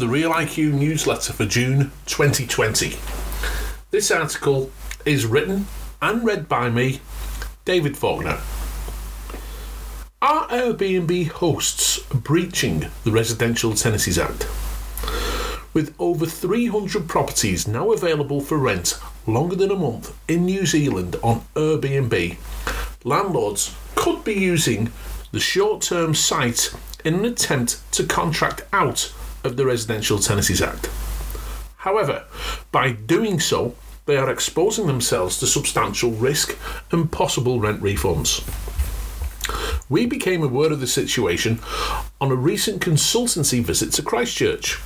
the Real IQ newsletter for June 2020. This article is written and read by me, David Faulkner. Are Airbnb hosts breaching the Residential Tenancies Act? With over 300 properties now available for rent longer than a month in New Zealand on Airbnb, landlords could be using the short term site in an attempt to contract out of the Residential Tenancies Act. However, by doing so, they are exposing themselves to substantial risk and possible rent refunds. We became aware of the situation on a recent consultancy visit to Christchurch.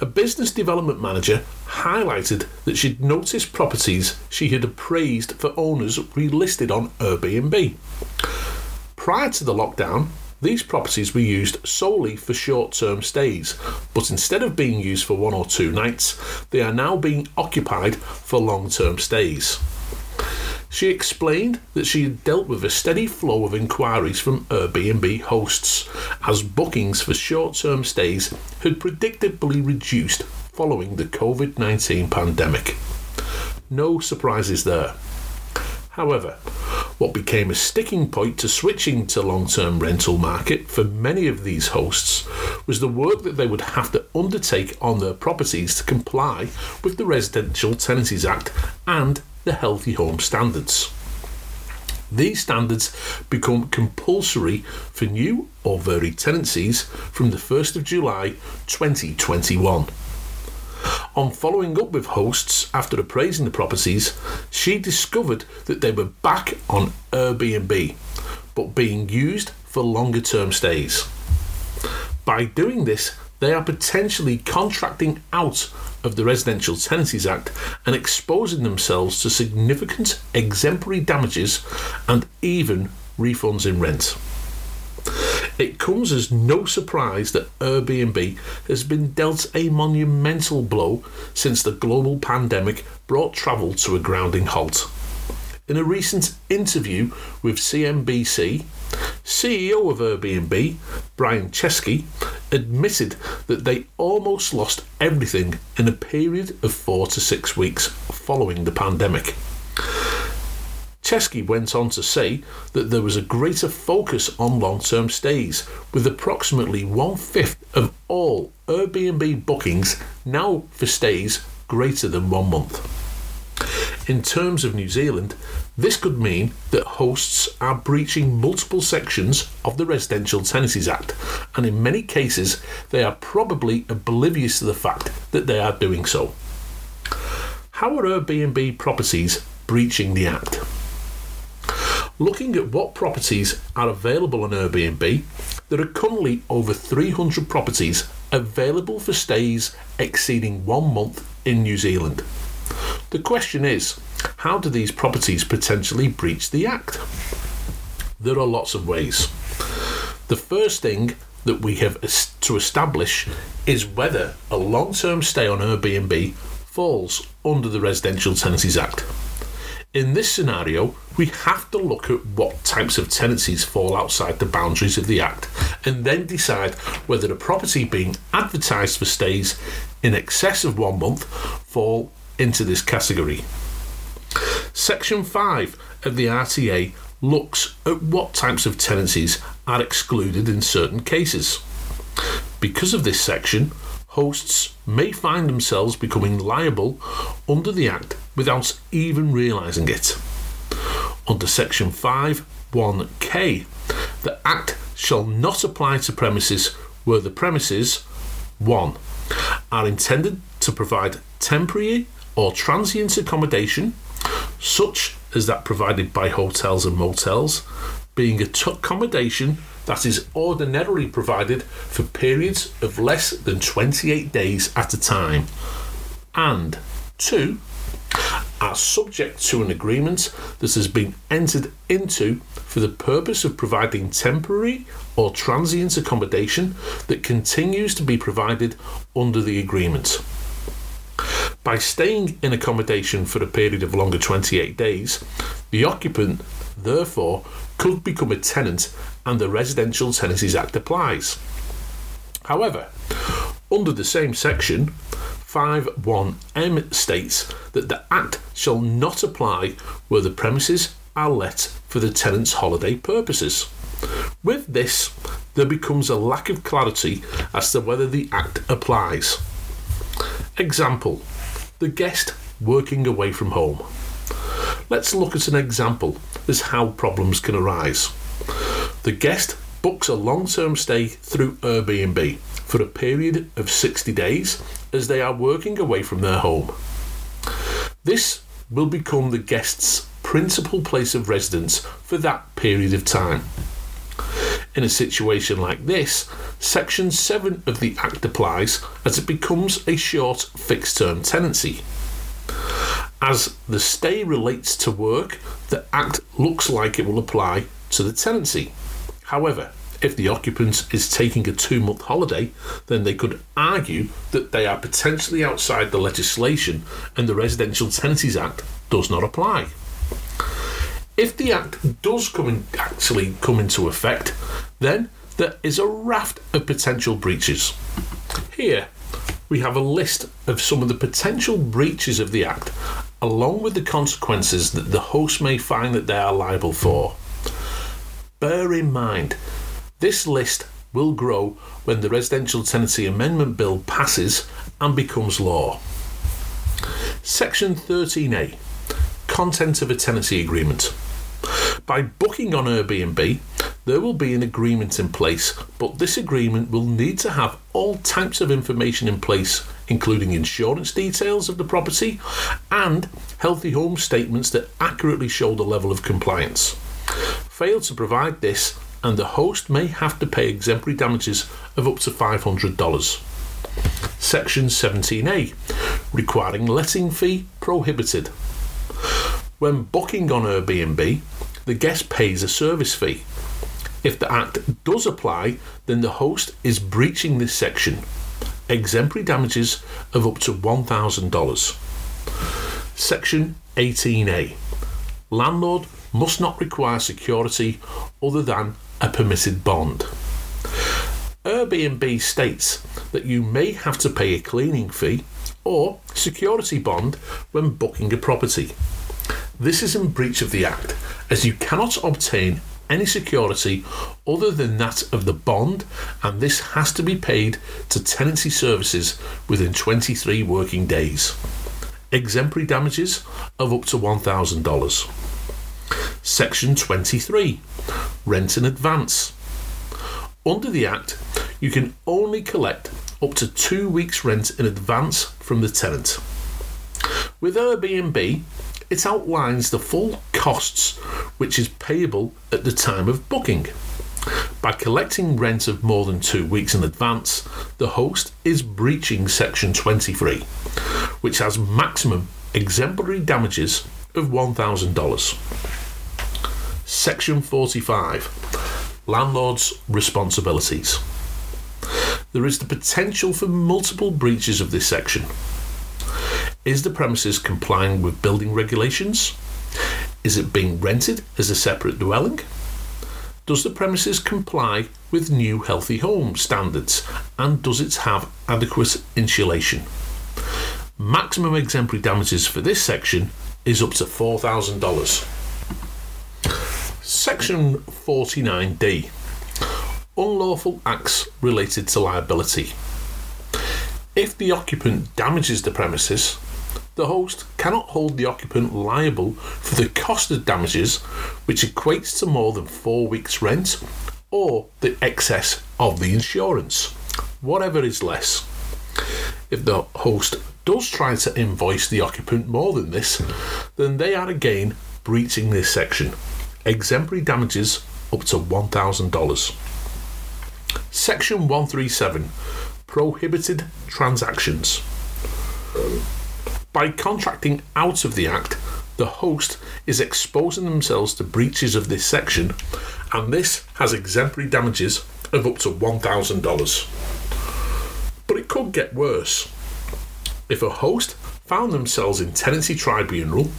A business development manager highlighted that she'd noticed properties she had appraised for owners relisted on Airbnb. Prior to the lockdown, these properties were used solely for short term stays, but instead of being used for one or two nights, they are now being occupied for long term stays. She explained that she had dealt with a steady flow of inquiries from Airbnb hosts as bookings for short term stays had predictably reduced following the COVID 19 pandemic. No surprises there. However, what became a sticking point to switching to long-term rental market for many of these hosts was the work that they would have to undertake on their properties to comply with the Residential Tenancies Act and the Healthy Home Standards. These standards become compulsory for new or varied tenancies from the 1st of July 2021. On following up with hosts after appraising the properties, she discovered that they were back on Airbnb, but being used for longer term stays. By doing this, they are potentially contracting out of the Residential Tenancies Act and exposing themselves to significant exemplary damages and even refunds in rent. It comes as no surprise that Airbnb has been dealt a monumental blow since the global pandemic brought travel to a grounding halt. In a recent interview with CNBC, CEO of Airbnb, Brian Chesky, admitted that they almost lost everything in a period of four to six weeks following the pandemic. Chesky went on to say that there was a greater focus on long term stays, with approximately one fifth of all Airbnb bookings now for stays greater than one month. In terms of New Zealand, this could mean that hosts are breaching multiple sections of the Residential Tenancies Act, and in many cases, they are probably oblivious to the fact that they are doing so. How are Airbnb properties breaching the Act? Looking at what properties are available on Airbnb, there are currently over 300 properties available for stays exceeding one month in New Zealand. The question is how do these properties potentially breach the Act? There are lots of ways. The first thing that we have to establish is whether a long term stay on Airbnb falls under the Residential Tenancies Act. In this scenario, we have to look at what types of tenancies fall outside the boundaries of the Act and then decide whether the property being advertised for stays in excess of one month fall into this category. Section 5 of the RTA looks at what types of tenancies are excluded in certain cases. Because of this section, hosts may find themselves becoming liable under the Act without even realising it. Under Section 5 1k, the Act shall not apply to premises where the premises 1 are intended to provide temporary or transient accommodation, such as that provided by hotels and motels, being accommodation that is ordinarily provided for periods of less than 28 days at a time, and two, are subject to an agreement that has been entered into for the purpose of providing temporary or transient accommodation that continues to be provided under the agreement. By staying in accommodation for a period of longer 28 days, the occupant, therefore, could become a tenant and the Residential Tenancies Act applies. However, Under the same section, 5.1m states that the Act shall not apply where the premises are let for the tenant's holiday purposes. With this, there becomes a lack of clarity as to whether the Act applies. Example The guest working away from home. Let's look at an example as how problems can arise. The guest books a long term stay through Airbnb for a period of 60 days as they are working away from their home. This will become the guest's principal place of residence for that period of time. In a situation like this, Section 7 of the Act applies as it becomes a short fixed term tenancy. As the stay relates to work, the Act looks like it will apply to the tenancy. However, if the occupant is taking a two month holiday, then they could argue that they are potentially outside the legislation and the Residential Tenancies Act does not apply. If the Act does come in, actually come into effect, then there is a raft of potential breaches. Here, we have a list of some of the potential breaches of the Act, along with the consequences that the host may find that they are liable for. Bear in mind, this list will grow when the Residential Tenancy Amendment Bill passes and becomes law. Section 13A Content of a Tenancy Agreement. By booking on Airbnb, there will be an agreement in place, but this agreement will need to have all types of information in place, including insurance details of the property and healthy home statements that accurately show the level of compliance. Fail to provide this, and the host may have to pay exemplary damages of up to $500. Section 17A requiring letting fee prohibited. When booking on Airbnb, the guest pays a service fee. If the Act does apply, then the host is breaching this section. Exemplary damages of up to $1,000. Section 18A Landlord must not require security other than a permitted bond. Airbnb states that you may have to pay a cleaning fee or security bond when booking a property. This is in breach of the Act as you cannot obtain any security other than that of the bond, and this has to be paid to tenancy services within 23 working days. Exemplary damages of up to $1,000. Section 23 Rent in Advance. Under the Act, you can only collect up to two weeks' rent in advance from the tenant. With Airbnb, it outlines the full costs which is payable at the time of booking. By collecting rent of more than two weeks in advance, the host is breaching Section 23, which has maximum exemplary damages of $1,000. Section 45 Landlord's Responsibilities. There is the potential for multiple breaches of this section. Is the premises complying with building regulations? Is it being rented as a separate dwelling? Does the premises comply with new healthy home standards and does it have adequate insulation? Maximum exemplary damages for this section is up to $4,000. Section 49D Unlawful acts related to liability. If the occupant damages the premises, the host cannot hold the occupant liable for the cost of damages, which equates to more than four weeks' rent or the excess of the insurance, whatever is less. If the host does try to invoice the occupant more than this, then they are again breaching this section exemplary damages up to $1,000. Section 137 Prohibited Transactions. By contracting out of the Act, the host is exposing themselves to breaches of this section, and this has exemplary damages of up to $1,000. But it could get worse. If a host found themselves in tenancy tribunal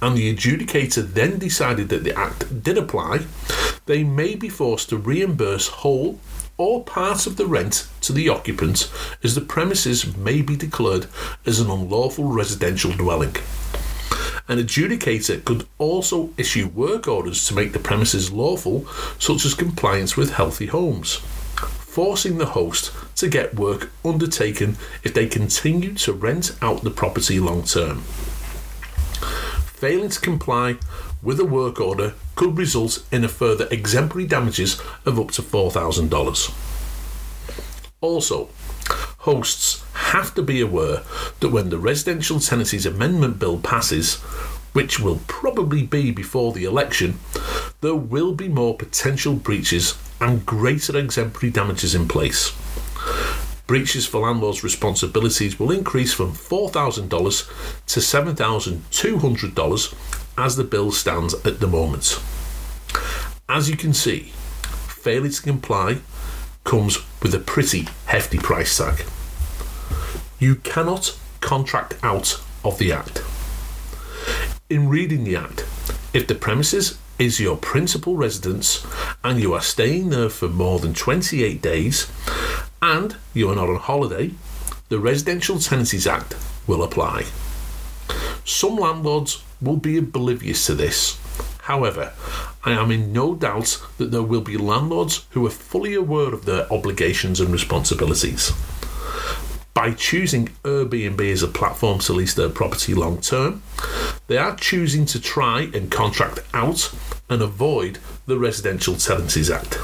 and the adjudicator then decided that the act did apply, they may be forced to reimburse whole or part of the rent to the occupant as the premises may be declared as an unlawful residential dwelling. An adjudicator could also issue work orders to make the premises lawful, such as compliance with healthy homes, forcing the host to get work undertaken if they continue to rent out the property long term. Failing to comply with a work order could result in a further exemplary damages of up to $4,000. Also, hosts have to be aware that when the Residential Tenancies Amendment Bill passes, which will probably be before the election, there will be more potential breaches and greater exemplary damages in place. Breaches for landlords' responsibilities will increase from $4,000 to $7,200 as the bill stands at the moment. As you can see, failing to comply comes with a pretty hefty price tag. You cannot contract out of the Act. In reading the Act, if the premises is your principal residence and you are staying there for more than 28 days and you are not on holiday, the Residential Tenancies Act will apply. Some landlords will be oblivious to this. However, I am in no doubt that there will be landlords who are fully aware of their obligations and responsibilities. By choosing Airbnb as a platform to lease their property long term, they are choosing to try and contract out and avoid the Residential Tenancies Act.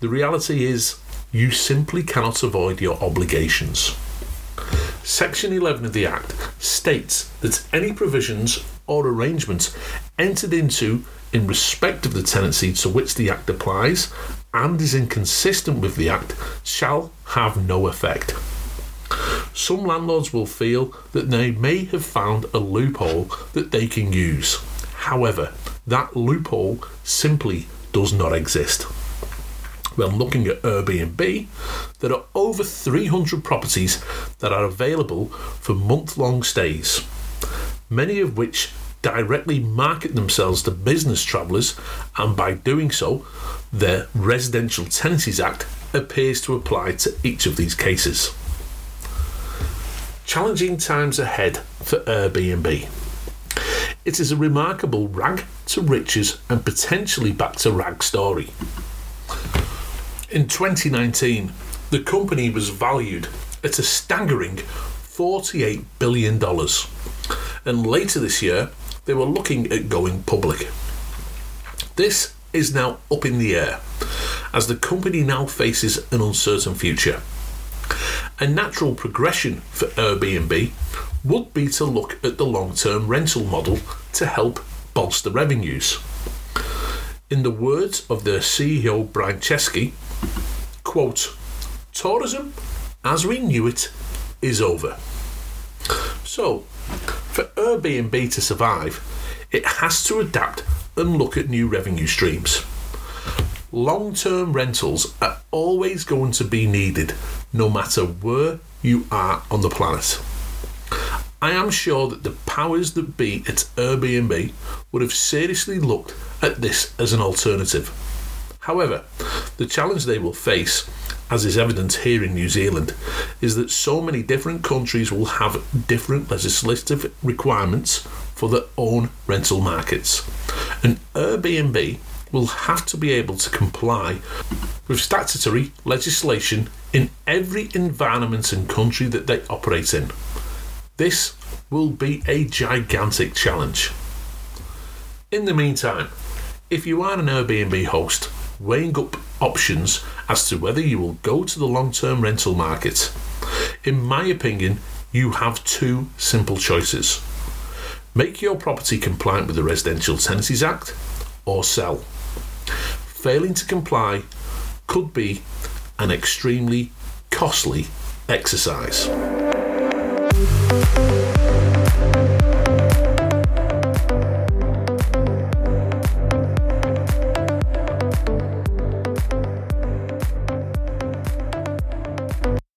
The reality is, you simply cannot avoid your obligations. Section 11 of the Act states that any provisions or arrangements entered into in respect of the tenancy to which the Act applies and is inconsistent with the Act shall have no effect. Some landlords will feel that they may have found a loophole that they can use. However, that loophole simply does not exist when looking at Airbnb, there are over 300 properties that are available for month long stays, many of which directly market themselves to business travellers, and by doing so, the Residential Tenancies Act appears to apply to each of these cases. Challenging times ahead for Airbnb. It is a remarkable rag to riches and potentially back to rag story. In 2019, the company was valued at a staggering $48 billion. And later this year, they were looking at going public. This is now up in the air as the company now faces an uncertain future. A natural progression for Airbnb would be to look at the long term rental model to help bolster revenues. In the words of their CEO Brian Chesky, quote, tourism as we knew it is over. So, for Airbnb to survive, it has to adapt and look at new revenue streams. Long term rentals are always going to be needed, no matter where you are on the planet. I am sure that the powers that be at Airbnb would have seriously looked at this as an alternative. However, the challenge they will face, as is evident here in New Zealand, is that so many different countries will have different legislative requirements for their own rental markets. And Airbnb will have to be able to comply with statutory legislation in every environment and country that they operate in. This will be a gigantic challenge. In the meantime, if you are an Airbnb host, weighing up options as to whether you will go to the long term rental market. In my opinion, you have two simple choices make your property compliant with the Residential Tenancies Act or sell. Failing to comply could be an extremely costly exercise.